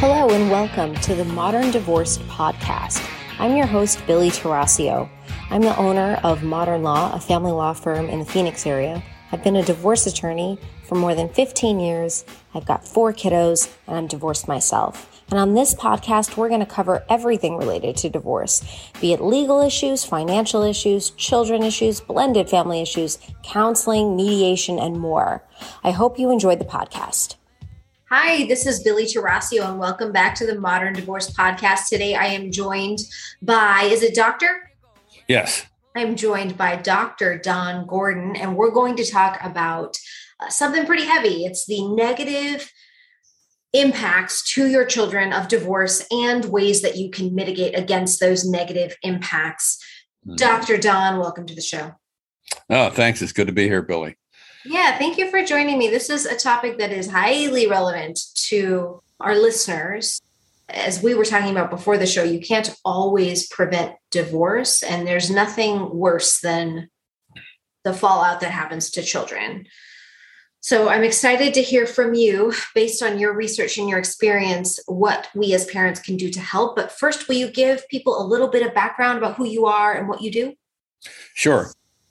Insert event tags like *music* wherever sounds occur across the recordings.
Hello, and welcome to the Modern Divorce Podcast. I'm your host, Billie Tarascio. I'm the owner of Modern Law, a family law firm in the Phoenix area. I've been a divorce attorney for more than 15 years. I've got four kiddos, and I'm divorced myself. And on this podcast, we're going to cover everything related to divorce, be it legal issues, financial issues, children issues, blended family issues, counseling, mediation, and more. I hope you enjoyed the podcast. Hi, this is Billie Tarascio, and welcome back to the Modern Divorce Podcast. Today I am joined by, is it Doctor? Yes. I'm joined by Dr. Don Gordon, and we're going to talk about uh, something pretty heavy. It's the negative impacts to your children of divorce and ways that you can mitigate against those negative impacts. Mm-hmm. Dr. Don, welcome to the show. Oh, thanks. It's good to be here, Billie. Yeah, thank you for joining me. This is a topic that is highly relevant to our listeners. As we were talking about before the show, you can't always prevent divorce, and there's nothing worse than the fallout that happens to children. So I'm excited to hear from you, based on your research and your experience, what we as parents can do to help. But first, will you give people a little bit of background about who you are and what you do? Sure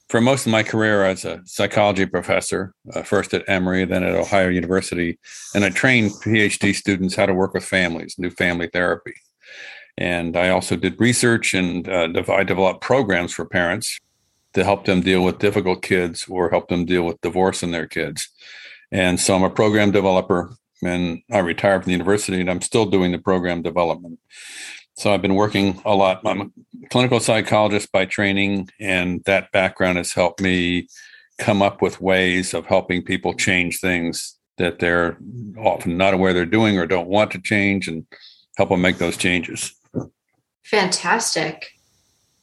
for most of my career as a psychology professor, uh, first at Emory, then at Ohio University, and I trained PhD students how to work with families, new family therapy. And I also did research and uh, I developed programs for parents to help them deal with difficult kids or help them deal with divorce in their kids. And so I'm a program developer and I retired from the university and I'm still doing the program development. So I've been working a lot. I'm a clinical psychologist by training, and that background has helped me come up with ways of helping people change things that they're often not aware they're doing or don't want to change and help them make those changes. Fantastic.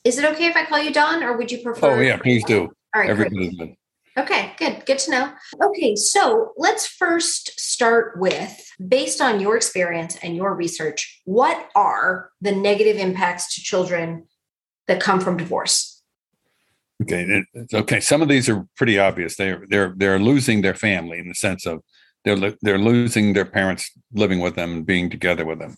Is it okay if I call you Don or would you prefer? Oh, yeah, please do. All right. Everybody's good. Okay, good. Good to know. Okay, so let's first start with based on your experience and your research, what are the negative impacts to children that come from divorce? Okay, okay. Some of these are pretty obvious. They're they're they're losing their family in the sense of they're they're losing their parents living with them and being together with them,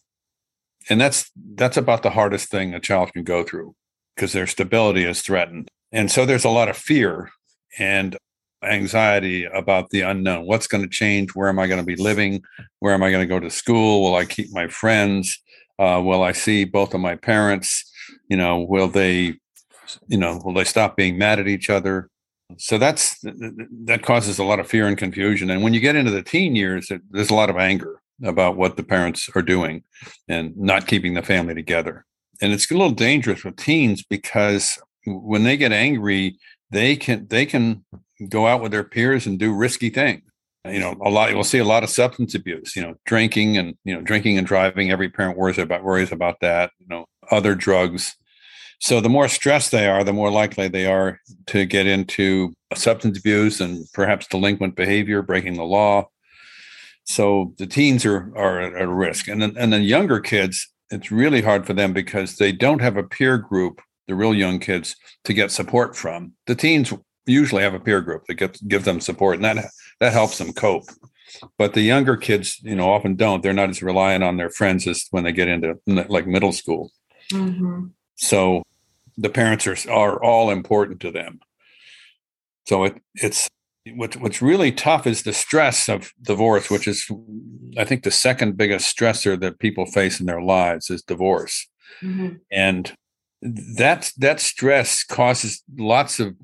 and that's that's about the hardest thing a child can go through because their stability is threatened, and so there's a lot of fear and anxiety about the unknown. What's going to change? Where am I going to be living? Where am I going to go to school? Will I keep my friends? Uh, will I see both of my parents? You know, will they, you know, will they stop being mad at each other? So that's that causes a lot of fear and confusion. And when you get into the teen years, there's a lot of anger about what the parents are doing and not keeping the family together. And it's a little dangerous with teens because when they get angry, they can they can go out with their peers and do risky things. You know, a lot. We'll see a lot of substance abuse. You know, drinking and you know, drinking and driving. Every parent worries about worries about that. You know, other drugs. So the more stressed they are, the more likely they are to get into substance abuse and perhaps delinquent behavior, breaking the law. So the teens are are at risk, and then and then younger kids, it's really hard for them because they don't have a peer group the real young kids to get support from. The teens usually have a peer group that gets give them support, and that that helps them cope. But the younger kids, you know, often don't. They're not as reliant on their friends as when they get into like middle school. Mm-hmm. So the parents are are all important to them. So it it's what, what's really tough is the stress of divorce, which is, I think, the second biggest stressor that people face in their lives is divorce. Mm-hmm. And that that stress causes lots of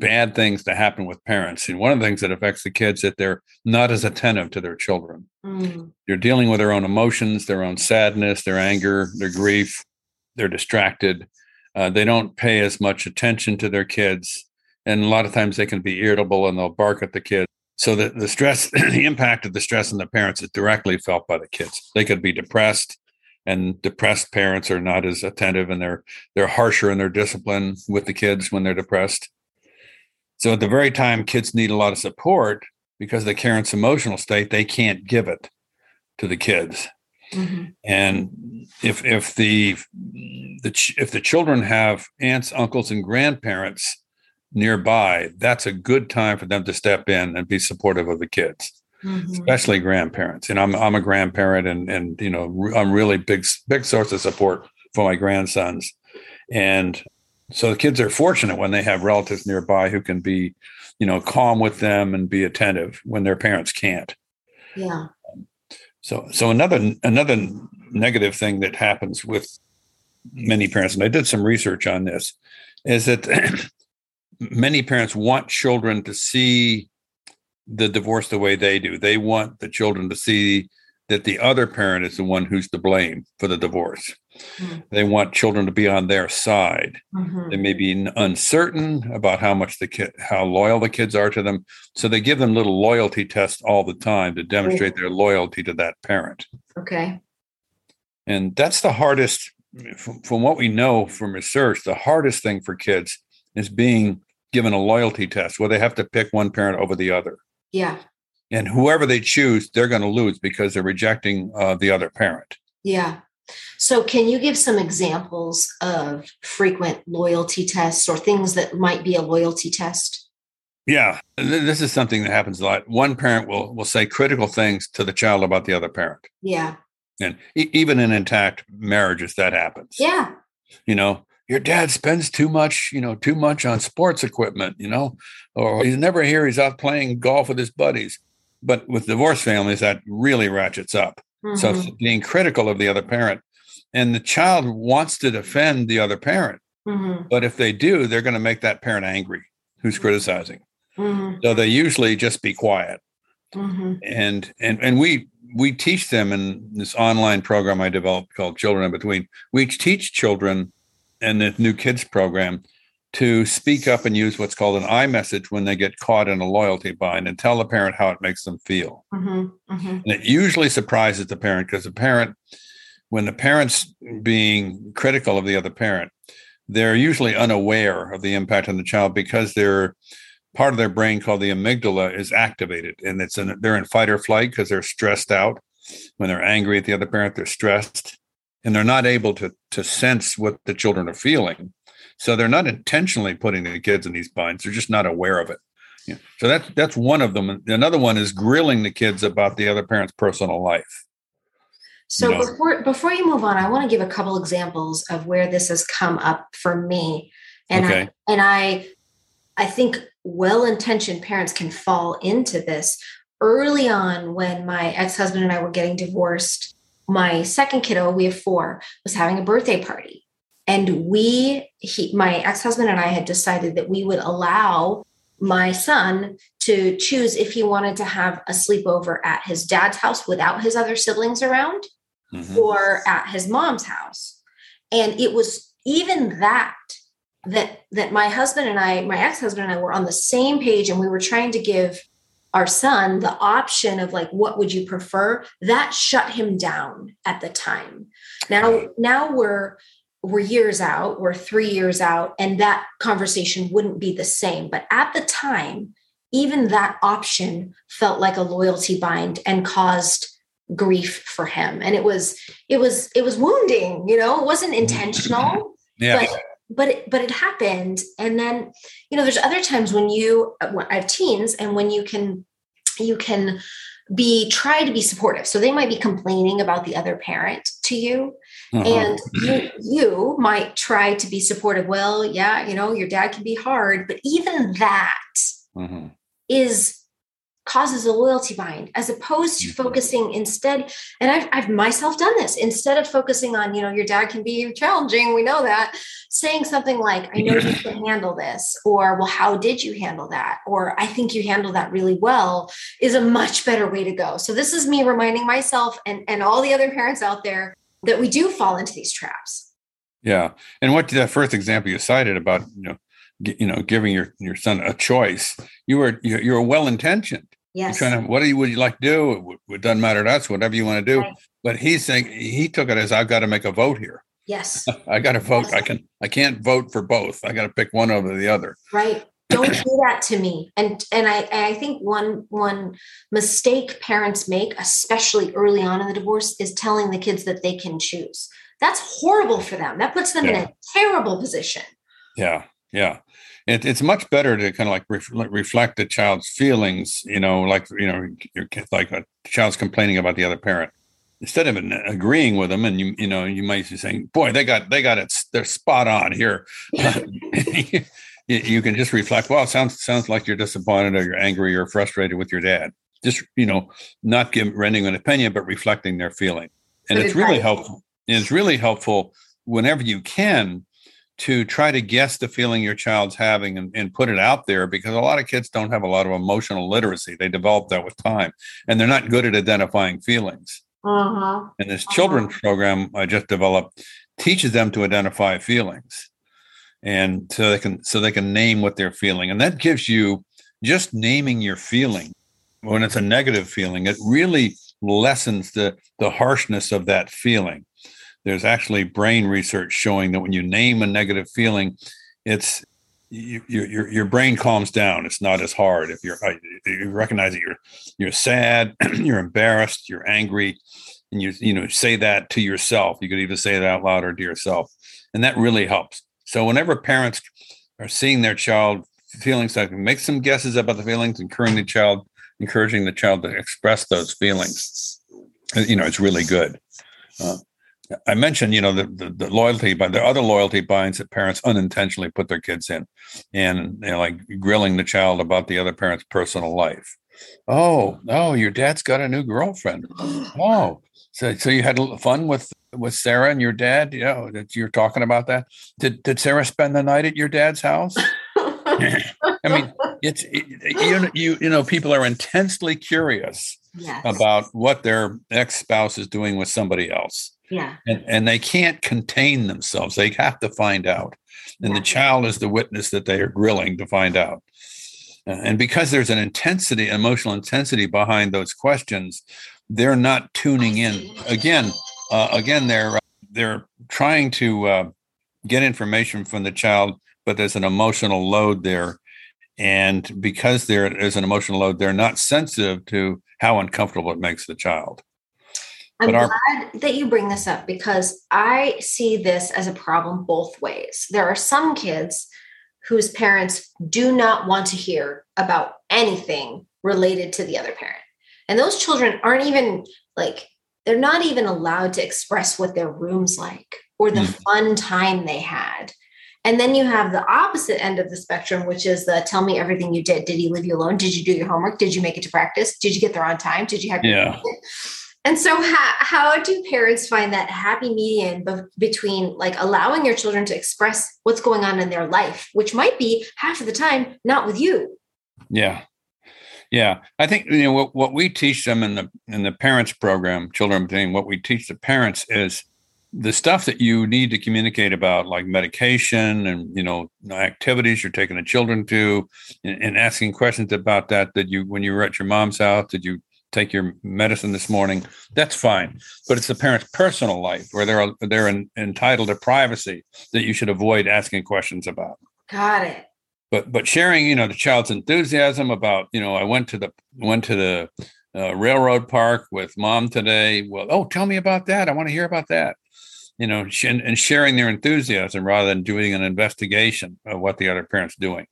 bad things to happen with parents and one of the things that affects the kids is that they're not as attentive to their children. Mm. they're dealing with their own emotions their own sadness their anger their grief. They're distracted. Uh, they don't pay as much attention to their kids and a lot of times they can be irritable and they'll bark at the kids. So the, the stress *clears throat* the impact of the stress on the parents is directly felt by the kids. They could be depressed and depressed parents are not as attentive and they're they're harsher in their discipline with the kids when they're depressed so at the very time kids need a lot of support because the parents emotional state they can't give it to the kids mm-hmm. and if if the the if the children have aunts uncles and grandparents nearby that's a good time for them to step in and be supportive of the kids mm-hmm. especially grandparents. And I'm I'm a grandparent, and and you know I'm really big big source of support for my grandsons, and so the kids are fortunate when they have relatives nearby who can be, you know, calm with them and be attentive when their parents can't. Yeah. So so another another negative thing that happens with many parents, and I did some research on this, is that *clears throat* many parents want children to see the divorce the way they do. They want the children to see that the other parent is the one who's to blame for the divorce. Mm-hmm. They want children to be on their side. Mm-hmm. They may be uncertain about how much the kid, how loyal the kids are to them. So they give them little loyalty tests all the time to demonstrate their loyalty to that parent. Okay. And that's the hardest, from, from what we know from research, the hardest thing for kids is being given a loyalty test where they have to pick one parent over the other. Yeah. And whoever they choose, they're going to lose because they're rejecting uh, the other parent. Yeah. So, can you give some examples of frequent loyalty tests or things that might be a loyalty test? Yeah, this is something that happens a lot. One parent will will say critical things to the child about the other parent. Yeah. And even in intact marriages, that happens. Yeah. You know, your dad spends too much, you know, too much on sports equipment, you know, or he's never here. He's out playing golf with his buddies. But with divorce families, that really ratchets up. Mm-hmm. So being critical of the other parent, and the child wants to defend the other parent, mm-hmm. but if they do, they're going to make that parent angry who's mm-hmm. criticizing. Mm-hmm. So they usually just be quiet. Mm-hmm. And and and we we teach them in this online program I developed called Children in Between. We teach children in the new kids program to speak up and use what's called an I message when they get caught in a loyalty bind and tell the parent how it makes them feel. Mm-hmm, mm-hmm. And it usually surprises the parent because the parent, when the parent's being critical of the other parent, they're usually unaware of the impact on the child because they're part of their brain called the amygdala is activated and it's in they're in fight or flight because they're stressed out when they're angry at the other parent they're stressed and they're not able to to sense what the children are feeling so they're not intentionally putting the kids in these binds; they're just not aware of it. Yeah. So that's that's one of them. Another one is grilling the kids about the other parent's personal life. So you know? before before you move on, I want to give a couple examples of where this has come up for me. And okay. I and I I think well-intentioned parents can fall into this. Early on when my ex-husband and I were getting divorced, my second kiddo, we have four, was having a birthday party. And we, he, my ex husband and I had decided that we would allow my son to choose if he wanted to have a sleepover at his dad's house without his other siblings around mm-hmm. or at his mom's house. And it was even that that that my husband and I, my ex-husband and I were on the same page and we were trying to give our son the option of like what would you prefer that shut him down at the time now now we're we're years out, we're three years out, and that conversation wouldn't be the same. But at the time, even that option felt like a loyalty bind and caused grief for him. And it was, it was, it was wounding, you know, it wasn't mm-hmm. intentional. *laughs* Yeah. But but it, but it happened and then you know there's other times when you i have teens and when you can you can be try to be supportive so they might be complaining about the other parent to you uh-huh. And you, you might try to be supportive. Well, yeah, you know, your dad can be hard, but even that uh-huh. is causes a loyalty bind as opposed to mm-hmm. focusing instead and I've, I've myself done this instead of focusing on you know your dad can be challenging we know that saying something like i know you can handle this or well how did you handle that or i think you handled that really well is a much better way to go so this is me reminding myself and and all the other parents out there that we do fall into these traps. Yeah, and what that first example you cited about you know you know giving your your son a choice, you were you, you were well intentioned. Yes. You're trying to what do you would you like to do? It, it doesn't matter to us. Whatever you want to do. Right. But he's saying he took it as I've got to make a vote here. Yes. *laughs* I got to vote. Yes. I can. I can't vote for both. I got to pick one over the other. Right don't do that to me. And and i i think one one mistake parents make especially early on in the divorce is telling the kids that they can choose. That's horrible for them. That puts them yeah. in a terrible position. Yeah yeah. It, it's much better to kind of like ref, reflect the child's feelings you know like you know you're like a child's complaining about the other parent. Instead of agreeing with them and you you know you might be saying boy they got they got it they're spot on here *laughs* *laughs* you, can just reflect well it sounds sounds like you're disappointed or you're angry or frustrated with your dad just you know not give rending an opinion but reflecting their feeling and it's really helpful it's really helpful whenever you can to try to guess the feeling your child's having and, and, put it out there because a lot of kids don't have a lot of emotional literacy. They develop that with time and they're not good at identifying feelings. Uh-huh. And this uh-huh. children's program I just developed teaches them to identify feelings and so they can so they can name what they're feeling. And that gives you just naming your feeling when it's a negative feeling, it really lessens the the harshness of that feeling there's actually brain research showing that when you name a negative feeling, it's you, your your brain calms down. It's not as hard if you're uh, you recognize that you're you're sad, *clears throat* you're embarrassed, you're angry, and you you know say that to yourself. You could even say it out loud or to yourself, and that really helps. So whenever parents are seeing their child feeling something, make some guesses about the feelings, encouraging the child, encouraging the child to express those feelings. You know, it's really good. Uh, I mentioned, you know, the, the, the loyalty, but the other loyalty binds that parents unintentionally put their kids in, and you know, like grilling the child about the other parent's personal life. Oh, oh, your dad's got a new girlfriend. Oh, so so you had fun with with Sarah and your dad. You know that you're talking about that. Did did Sarah spend the night at your dad's house? *laughs* I mean, it's it, you you you know people are intensely curious yes. about what their ex spouse is doing with somebody else yeah. And, and they can't contain themselves. They have to find out. And yeah. the child is the witness that they are grilling to find out. And because there's an intensity, emotional intensity behind those questions, they're not tuning in. Again, uh, again, they're they're trying to uh, get information from the child, but there's an emotional load there, and because there is an emotional load, they're not sensitive to how uncomfortable it makes the child. I'm our- glad that you bring this up because I see this as a problem both ways. There are some kids whose parents do not want to hear about anything related to the other parent. And those children aren't even like, they're not even allowed to express what their room's like or the mm. fun time they had. And then you have the opposite end of the spectrum, which is the tell me everything you did. Did he leave you alone? Did you do your homework? Did you make it to practice? Did you get there on time? Did you have yeah. And so, how, how do parents find that happy median be- between like allowing your children to express what's going on in their life, which might be half of the time not with you? Yeah, yeah. I think you know what, what we teach them in the in the parents program, children thing. What we teach the parents is the stuff that you need to communicate about, like medication and you know activities you're taking the children to, and, and asking questions about that. That you when you were at your mom's house, did you take your medicine this morning that's fine but it's the parent's personal life where they're they're in, entitled to privacy that you should avoid asking questions about got it but but sharing you know the child's enthusiasm about you know i went to the went to the uh, railroad park with mom today. Well oh tell me about that. I want to hear about that. You know and, and sharing their enthusiasm rather than doing an investigation of what the other parent's doing.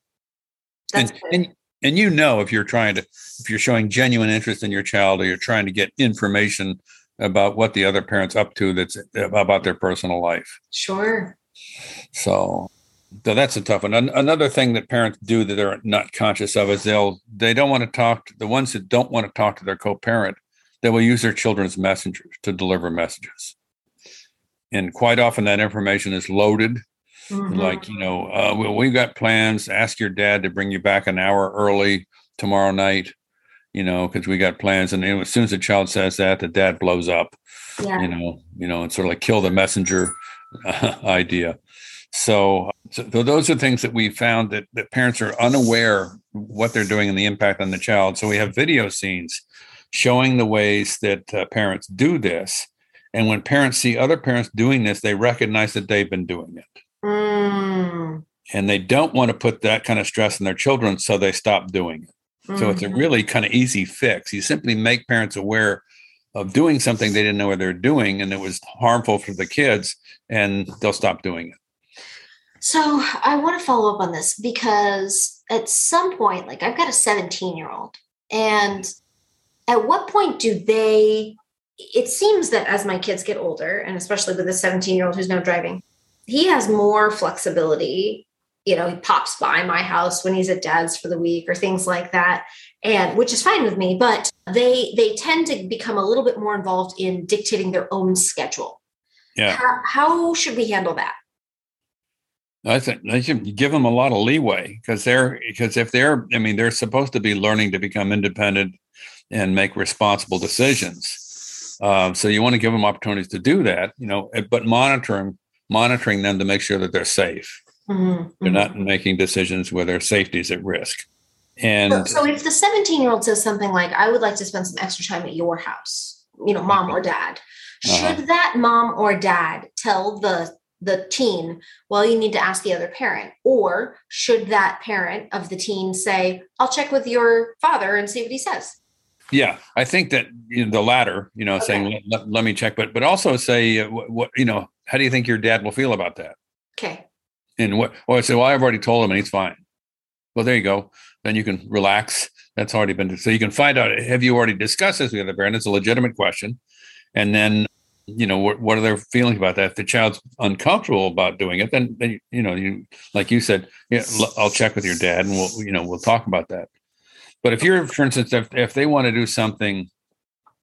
And, and, and you know if you're trying to if you're showing genuine interest in your child or you're trying to get information about what the other parent's up to that's about their personal life. Sure. So so that's a tough one another thing that parents do that they're not conscious of is they'll they don't want to talk to the ones that don't want to talk to their co-parent they will use their children's messengers to deliver messages and quite often that information is loaded Mm-hmm. Like, you know, uh, well, we've got plans. Ask your dad to bring you back an hour early tomorrow night, you know, because we got plans. And as soon as the child says that, the dad blows up, yeah. you know, you know, and sort of like kill the messenger uh, *laughs* idea. So, so those are things that we found that, that parents are unaware what they're doing and the impact on the child. So we have video scenes showing the ways that uh, parents do this. And when parents see other parents doing this, they recognize that they've been doing it. Mm. And they don't want to put that kind of stress on their children, so they stop doing it. Mm-hmm. So it's a mm-hmm. really kind of easy fix. You simply make parents aware of doing something they didn't know what they're doing and it was harmful for the kids, and they'll stop doing it. So I want to follow up on this because at some point, like I've got a 17 year old, and at what point do they? It seems that as my kids get older, and especially with a 17 year old who's now driving, he has more flexibility. You know, he pops by my house when he's at dad's for the week or things like that, and which is fine with me. But they they tend to become a little bit more involved in dictating their own schedule. Yeah. How, how should we handle that? I think they should give them a lot of leeway because they're because if they're I mean they're supposed to be learning to become independent and make responsible decisions. Um, so you want to give them opportunities to do that, you know, eh, but monitoring monitoring them to make sure that they're safe. Mm-hmm. They're not mm-hmm. making decisions where their safety is at risk. And so, so if the 17 year old says something like, "I would like to spend some extra time at your house," you know, mom or dad, uh-huh. should that mom or dad tell the the teen, well, you need to ask the other parent? Or should that parent of the teen say, I'll check with your father and see what he says? Yeah, I think that you know, the latter, you know, okay. saying let, let, me check, but but also say uh, what, what, you know, how do you think your dad will feel about that? Okay. And what? Well, I say, well, I've already told him, and he's fine. Well, there you go. Then you can relax. That's already been so you can find out. Have you already discussed this with the other parent? It's a legitimate question, and then you know what, what are their feelings about that? If the child's uncomfortable about doing it then, then you know you like you said yeah i'll check with your dad and we'll you know we'll talk about that. But if you're for instance if, if they want to do something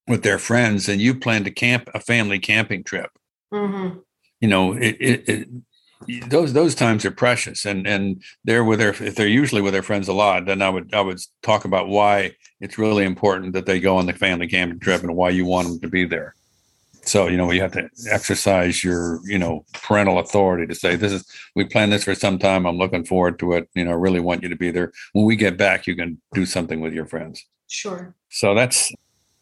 with their friends and you plan to camp a family camping trip mm-hmm. you know it, it, it, those those times are precious and and they're with their if they're usually with their friends a lot then i would i would talk about why it's really important that they go on the family camping trip and why you want them to be there so you know you have to exercise your you know parental authority to say this is we planned this for some time. I'm looking forward to it. You know I really want you to be there. When we get back you can do something with your friends. Sure. So that's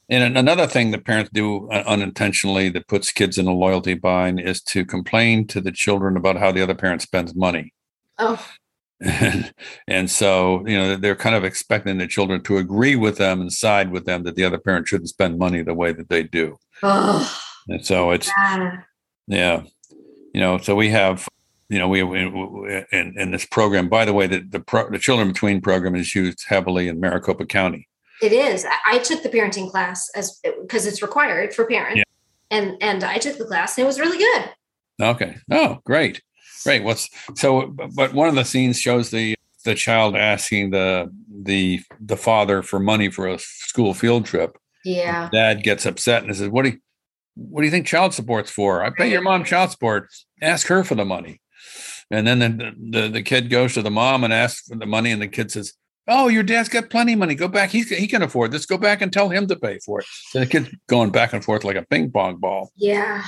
and another thing that parents do uh, unintentionally that puts kids in a loyalty bind is to complain to the children about how the other parent spends money. Oh. *laughs* And so you know they're kind of expecting the children to agree with them and side with them that the other parent shouldn't spend money the way that they do. Oh and so it's yeah. yeah, you know, so we have, you know, we in in this program. By the way, the the, pro, the Children Between program is used heavily in Maricopa County. It is. I took the parenting class as because it's required for parents, yeah. and and I took the class and it was really good. Okay. Oh, great, great. What's so? But one of the scenes shows the the child asking the the the father for money for a school field trip. Yeah. Dad gets upset and says, "What do you, what do you think child support's for? I pay your mom child support. Ask her for the money. And then the, the, the kid goes to the mom and asks for the money, and the kid says, "Oh, your dad's got plenty of money. Go back. He he can afford this. Go back and tell him to pay for it." So the kid's going back and forth like a ping pong ball. Yeah.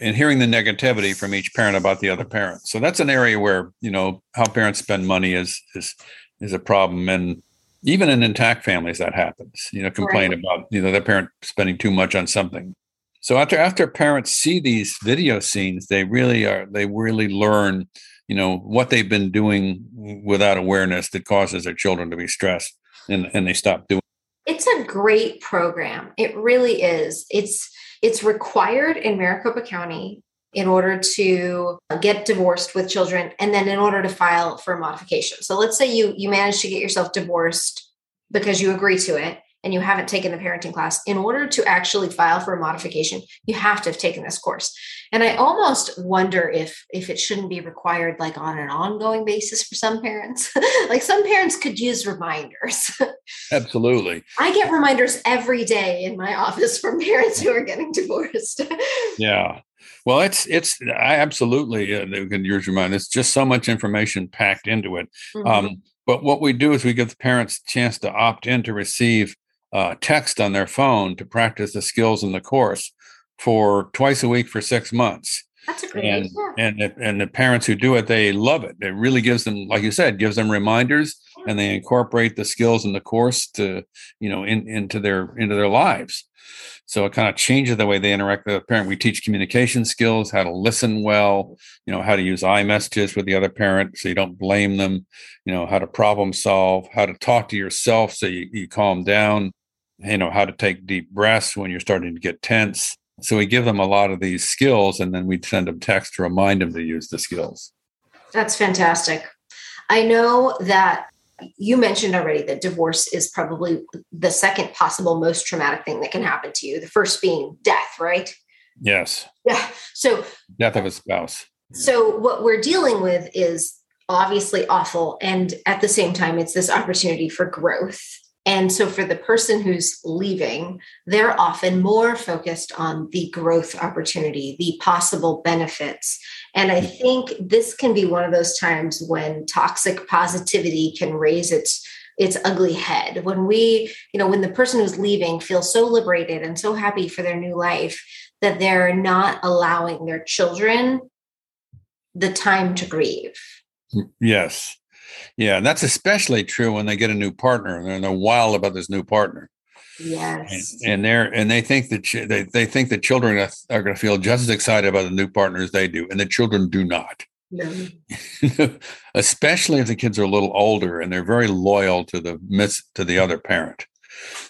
And hearing the negativity from each parent about the other parent. So that's an area where you know how parents spend money is is is a problem, and even in intact families that happens. You know, complain right. about you know their parent spending too much on something so after after parents see these video scenes, they really are they really learn, you know, what they've been doing without awareness that causes their children to be stressed and, and they stop doing. It's a great program. It really is. It's it's required in Maricopa County in order to get divorced with children and then in order to file for a modification. So let's say you you manage to get yourself divorced because you agree to it and you haven't taken the parenting class, in order to actually file for a modification, you have to have taken this course. And I almost wonder if if it shouldn't be required like on an ongoing basis for some parents. *laughs* like some parents could use reminders. *laughs* Absolutely. I get reminders every day in my office from parents who are getting divorced. *laughs* yeah. Well, it's it's I absolutely uh, can use your mind. It's just so much information packed into it. Mm-hmm. Um, but what we do is we give the parents a chance to opt in to receive uh, text on their phone to practice the skills in the course for twice a week for six months. That's a great and, idea. And the, and the parents who do it, they love it. It really gives them, like you said, gives them reminders, and they incorporate the skills in the course to, you know, in, into their into their lives. So it kind of changes the way they interact with the parent. We teach communication skills, how to listen well, you know, how to use I messages with the other parent so you don't blame them, you know, how to problem solve, how to talk to yourself so you, you calm down, you know how to take deep breaths when you're starting to get tense so we give them a lot of these skills and then we send them text to remind them to use the skills That's fantastic. I know that you mentioned already that divorce is probably the second possible most traumatic thing that can happen to you. The first being death, right? Yes. Yeah. So death of a spouse. So what we're dealing with is obviously awful and at the same time it's this opportunity for growth and so for the person who's leaving, they're often more focused on the growth opportunity, the possible benefits. And I think this can be one of those times when toxic positivity can raise its its ugly head. When we, you know, when the person who's leaving feels so liberated and so happy for their new life that they're not allowing their children the time to grieve. Yes. Yeah, and that's especially true when they get a new partner and they're wild about this new partner. Yes, and, and they're and they think that ch- they they think the children are, are going to feel just as excited about the new partner as they do, and the children do not. No. *laughs* especially if the kids are a little older and they're very loyal to the miss to the other parent,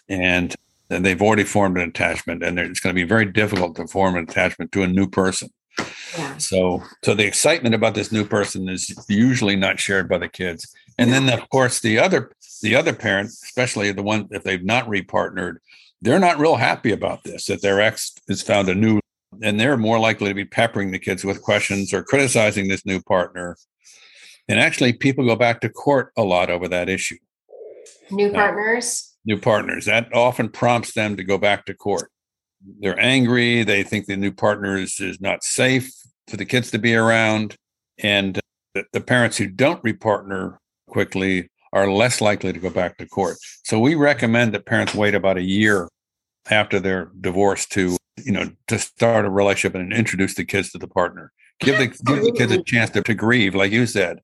and and they've already formed an attachment, and it's going to be very difficult to form an attachment to a new person. Yeah. So, so the excitement about this new person is usually not shared by the kids. And then, of course, the other the other parent, especially the one if they've not repartnered, they're not real happy about this. That their ex has found a new, and they're more likely to be peppering the kids with questions or criticizing this new partner. And actually, people go back to court a lot over that issue. New partners. Uh, new partners. That often prompts them to go back to court they're angry. They think the new partner is, is not safe for the kids to be around. And the, the parents who don't repartner quickly are less likely to go back to court. So we recommend that parents wait about a year after their divorce to, you know, to start a relationship and introduce the kids to the partner. Give the give the kids a chance to, to grieve, like you said,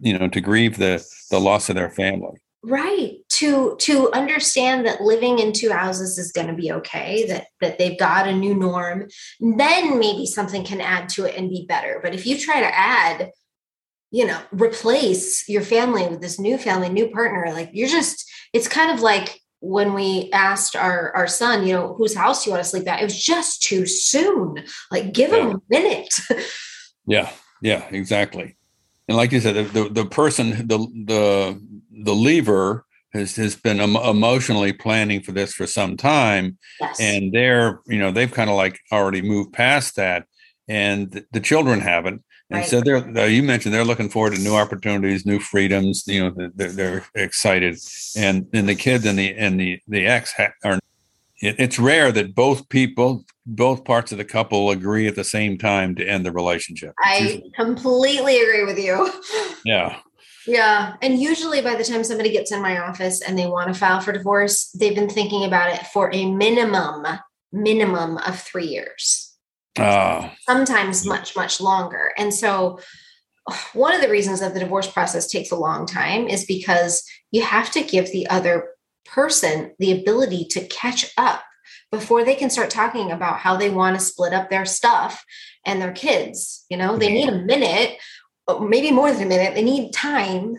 you know, to grieve the the loss of their family right. To to understand that living in two houses is going to be okay that that they've got a new norm then maybe something can add to it and be better. But if you try to add you know replace your family with this new family new partner like you're just it's kind of like when we asked our our son you know whose house you want to sleep at? It was just too soon. Like give yeah. him a minute. *laughs* Yeah. Yeah exactly and like you said the, the, the person the the the lever has, has been em- emotionally planning for this for some time yes. and they're you know they've kind of like already moved past that and th- the children haven't and right. so they're you mentioned they're looking forward to new opportunities new freedoms you know they're, they're excited and and the kids and the and the the ex ha- are it, it's rare that both people both parts of the couple agree at the same time to end the relationship i usually- completely agree with you *laughs* yeah yeah. And usually by the time somebody gets in my office and they want to file for divorce, they've been thinking about it for a minimum, minimum of three years. Uh, Sometimes much, much longer. And so *sighs* one of the reasons that the divorce process takes a long time is because you have to give the other person the ability to catch up before they can start talking about how they want to split up their stuff and their kids. You know, they need a minute uh, maybe more than a minute. They need time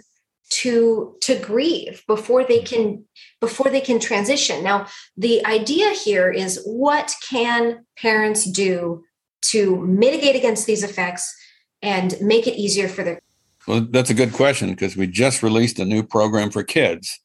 to to grieve before they can before they can transition. Now the idea here is what can parents do to mitigate against these effects and make it easier for their well that's a good question because we just released a new program for kids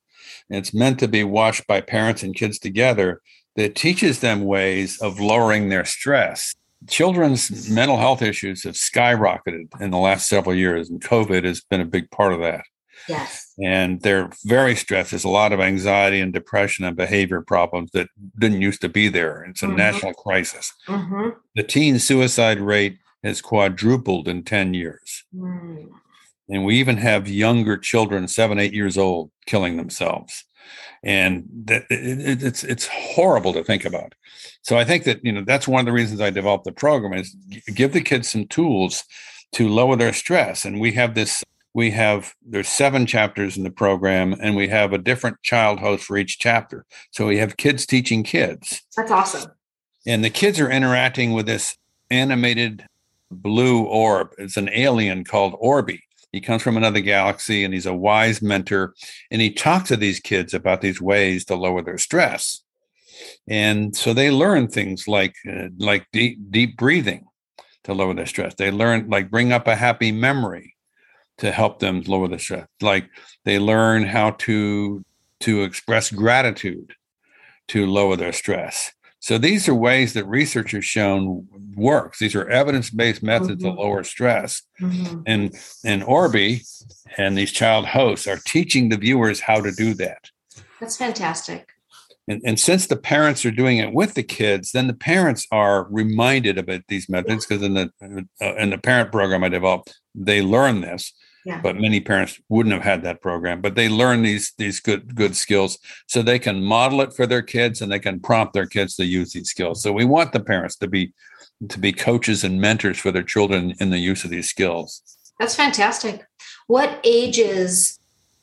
it's meant to be watched by parents and kids together that teaches them ways of lowering their stress children's mental health issues have skyrocketed in the last several years, and COVID has been a big part of that. Yes. And they're very stressed. There's a lot of anxiety and depression and behavior problems that didn't used to be there. It's a mm-hmm. national crisis. Mm-hmm. The teen suicide rate has quadrupled in 10 years. Mm. And we even have younger children, seven, eight years old, killing themselves and that it, it's it's horrible to think about. So I think that you know that's one of the reasons I developed the program is give the kids some tools to lower their stress, and we have this. We have there's seven chapters in the program, and we have a different child host for each chapter. So we have kids teaching kids. That's awesome. And the kids are interacting with this animated blue orb. It's an alien called Orby he comes from another galaxy and he's a wise mentor. And he talks to these kids about these ways to lower their stress. And so they learn things like uh, like deep deep breathing to lower their stress. They learn like bring up a happy memory to help them lower the stress. Like they learn how to to express gratitude to lower their stress. So these are ways that research has shown works. These are evidence-based methods mm-hmm. to lower stress. Mm-hmm. And and Orby and these child hosts are teaching the viewers how to do that. That's fantastic. And, and since the parents are doing it with the kids, then the parents are reminded about these methods because in the uh, in the parent program I developed, they learn this. Yeah. But many parents wouldn't have had that program, but they learn these these good good skills so they can model it for their kids and they can prompt their kids to use these skills. So we want the parents to be to be coaches and mentors for their children in the use of these skills. That's fantastic. What ages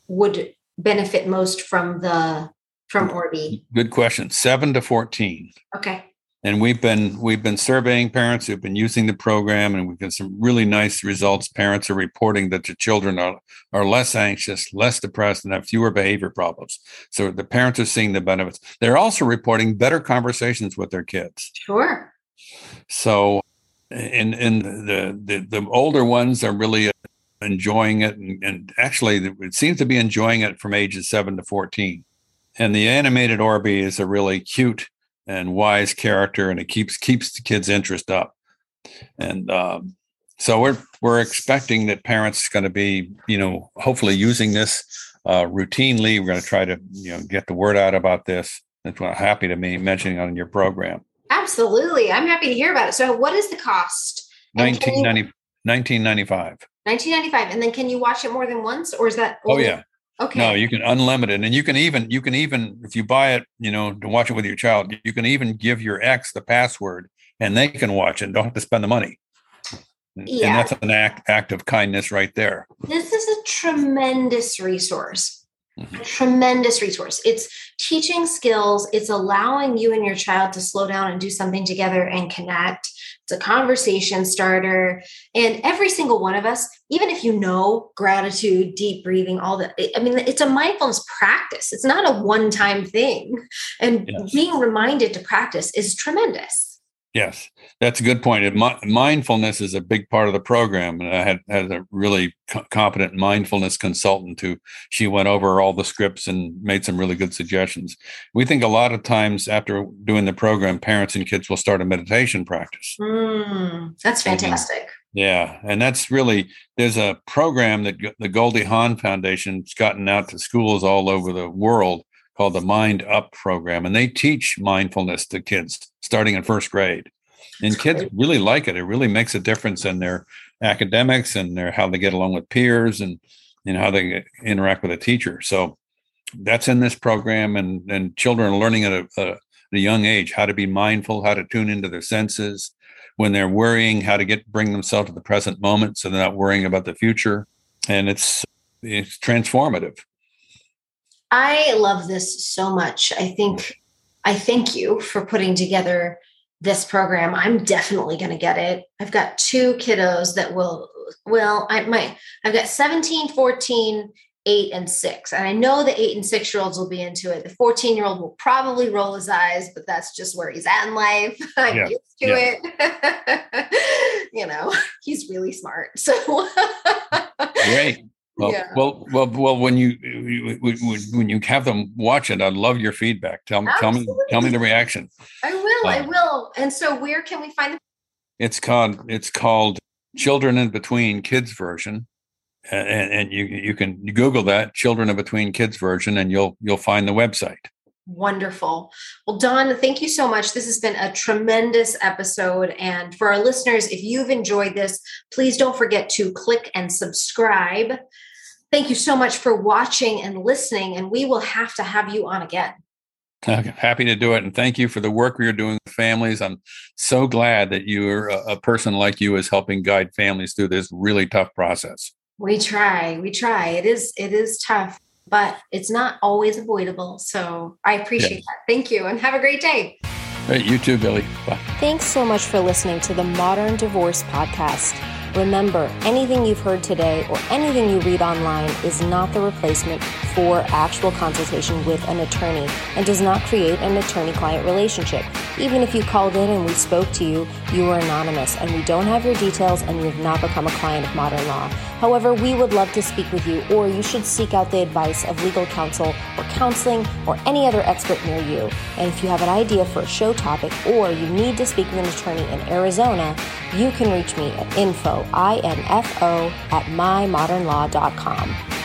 would benefit most from the from Orby? Good question. 7 to 14. Okay and we've been we've been surveying parents who've been using the program and we've got some really nice results. Parents are reporting that their children are are less anxious less depressed and have fewer behavior problems. So the parents are seeing the benefits. They're also reporting better conversations with their kids. Sure. So and and the the, the older ones are really enjoying it and, and actually it seems to be enjoying it from ages 7 to 14 and the animated orby is a really cute and wise character, and it keeps keeps the kids' interest up. And um, so we're we're expecting that parents going to be, you know, hopefully using this uh, routinely. We're going to try to, you know, get the word out about this. That's what I'm happy to me mentioning on your program. Absolutely, I'm happy to hear about it. So, what is the cost? 1990, 1995. 1995, and then can you watch it more than once, or is that? Oh yeah, Okay. No, you can unlimited, and you can even you can even if you buy it, you know, to watch it with your child, you can even give your ex the password, and they can watch it. And don't have to spend the money. Yeah. And that's an act act of kindness right there. This is a tremendous resource. Mm-hmm. A tremendous resource. It's teaching skills. It's allowing you and your child to slow down and do something together and connect. It's a conversation starter. And every single one of us, even if you know gratitude, deep breathing, all that, I mean, it's a mindfulness practice. It's not a one time thing. And yes. being reminded to practice is tremendous. Yes, that's a good point. mindfulness is a big part of the program, and I had had a really co- competent mindfulness consultant who she went over all the scripts and made some really good suggestions. We think a lot of times after doing the program, parents and kids will start a meditation practice. Mm, that's fantastic. yeah, and that's really there's a program that the Goldie Hawn Foundation's gotten out to schools all over the world called the MindUP program, and they teach mindfulness to kids starting in first grade. And kids really like it. It really makes a difference in their academics and their how they get along with peers and know how they interact with a teacher. So that's in this program, and and children are learning at a, a, at a young age how to be mindful, how to tune into their senses when they're worrying, how to get bring themselves to the present moment so they're not worrying about the future. And it's it's transformative. I love this so much. I think I thank you for putting together this program. I'm definitely going to get it. I've got two kiddos that will well, I might I've got 17, 14, 8 and 6. And I know the 8 and 6 year olds will be into it. The 14 year old will probably roll his eyes, but that's just where he's at in life. *laughs* I'm yeah. used to yeah. it. *laughs* you know, *laughs* he's really smart. So Great. Well, yeah. well, well, well. When you when you have them watch it, I'd love your feedback. Tell me, Absolutely. tell me, tell me the reaction. I will, uh, I will. And so, where can we find it? It's called it's called Children in Between Kids version, and, and you you can Google that Children in Between Kids version, and you'll you'll find the website. Wonderful. Well, Don, thank you so much. This has been a tremendous episode. And for our listeners, if you've enjoyed this, please don't forget to click and subscribe. Thank you so much for watching and listening. And we will have to have you on again. Okay, happy to do it. And thank you for the work you're doing with families. I'm so glad that you're a, a person like you is helping guide families through this really tough process. We try. We try. It is it is tough but it's not always avoidable. So I appreciate that. Thank you and have a great day. Hey, you too, Billie. Bye. Thanks so much for listening to the Modern Divorce Podcast. Remember, anything you've heard today or anything you read online is not the replacement for actual consultation with an attorney and does not create an attorney client relationship. Even if you called in and we spoke to you, you are anonymous and we don't have your details and you have not become a client of Modern Law. However, we would love to speak with you, or you should seek out the advice of legal counsel or counseling or any other expert near you. And if you have an idea for a show topic or you need to speak with an attorney in Arizona, you can reach me at info, I-N-F-O, at mymodernlaw.com.